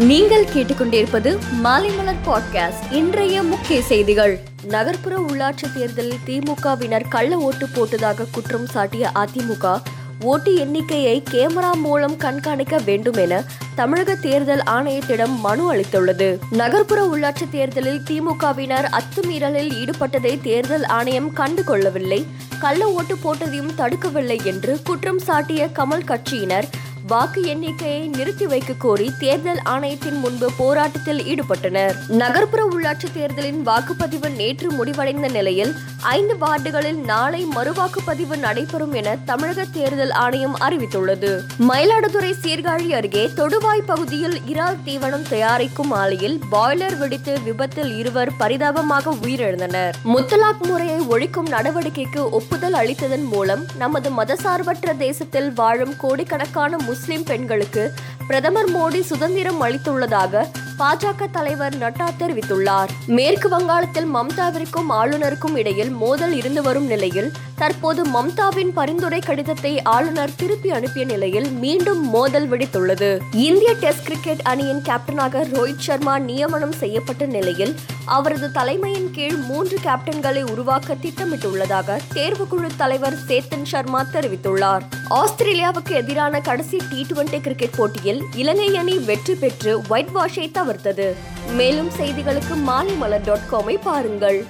நீங்கள் கேட்டுக்கொண்டிருப்பது மாலைமலர் பாட்காஸ்ட் இன்றைய முக்கிய செய்திகள். நகர்ப்புற உள்ளாட்சி தேர்தலில் திமுகவினர் கள்ள ஓட்டு போட்டதாக குற்றம் சாட்டிய அதிமுக ஓட்டு எண்ணிக்கையை கேமரா மூலம் கண்காணிக்க வேண்டும் என தமிழக தேர்தல் ஆணையத்திடம் மனு அளித்துள்ளது. நகர்ப்புற உள்ளாட்சி தேர்தலில் திமுகவினர் அத்துமீறலில் ஈடுபட்டதை தேர்தல் ஆணையம் கண்டுகொள்ளவில்லை கள்ள ஓட்டு போட்டதையும் தடுக்கவில்லை என்று குற்றம் சாட்டிய கமல் கட்சியினர் வாக்கு எண்ணிக்கையை நிறுத்தி வைக்க கோரி தேர்தல் ஆணையத்தின் முன்பு போராட்டத்தில் ஈடுபட்டனர். நகர்ப்புற உள்ளாட்சி தேர்தலின் வாக்குப்பதிவு நேற்று முடிவடைந்த நிலையில் ஐந்து வார்டுகளில் நாளை மறுவாக்குப்பதிவு நடைபெறும் என தமிழக தேர்தல் ஆணையம் அறிவித்துள்ளது. மயிலாடுதுறை சீர்காழி அருகே தொடுவாய் பகுதியில் இறால் தீவனம் தயாரிக்கும் ஆலையில் பாய்லர் வெடித்து விபத்தில் இருவர் பரிதாபமாக உயிரிழந்தனர். முத்தலாக் முறையை ஒழிக்கும் நடவடிக்கைக்கு ஒப்புதல் அளித்ததன் மூலம் நமது மதசார்பற்ற தேசத்தில் வாழும் கோடிக்கணக்கான முஸ்லிம் பெண்களுக்கு பிரதமர் மோடி சுதந்திரம் அளித்துள்ளதாக பாஜக தலைவர் நட்டா தெரிவித்துள்ளார். மேற்கு வங்காளத்தில் மம்தாவிற்கும் ஆளுநருக்கும் இடையில் மோதல் இருந்து வரும் நிலையில் தற்போது மம்தாவின் பரிந்துரை கடிதத்தை ஆளுநர் திருப்பி அனுப்பிய நிலையில் மீண்டும் மோதல் வெடித்துள்ளது. இந்திய டெஸ்ட் கிரிக்கெட் அணியின் கேப்டனாக ரோஹித் சர்மா நியமனம் செய்யப்பட்ட நிலையில் அவரது தலைமையின் கீழ் மூன்று கேப்டன்களை உருவாக்க திட்டமிட்டுள்ளதாக தேர்வுக்குழு தலைவர் சேத்தன் சர்மா தெரிவித்துள்ளார். ஆஸ்திரேலியாவுக்கு எதிரான கடைசி டி டுவெண்டி கிரிக்கெட் போட்டியில் இலங்கை அணி வெற்றி பெற்று ஒயிட் வாஷை தவிர்த்தது. மேலும் செய்திகளுக்கு மாலைமலர் டாட் காமை பாருங்கள்.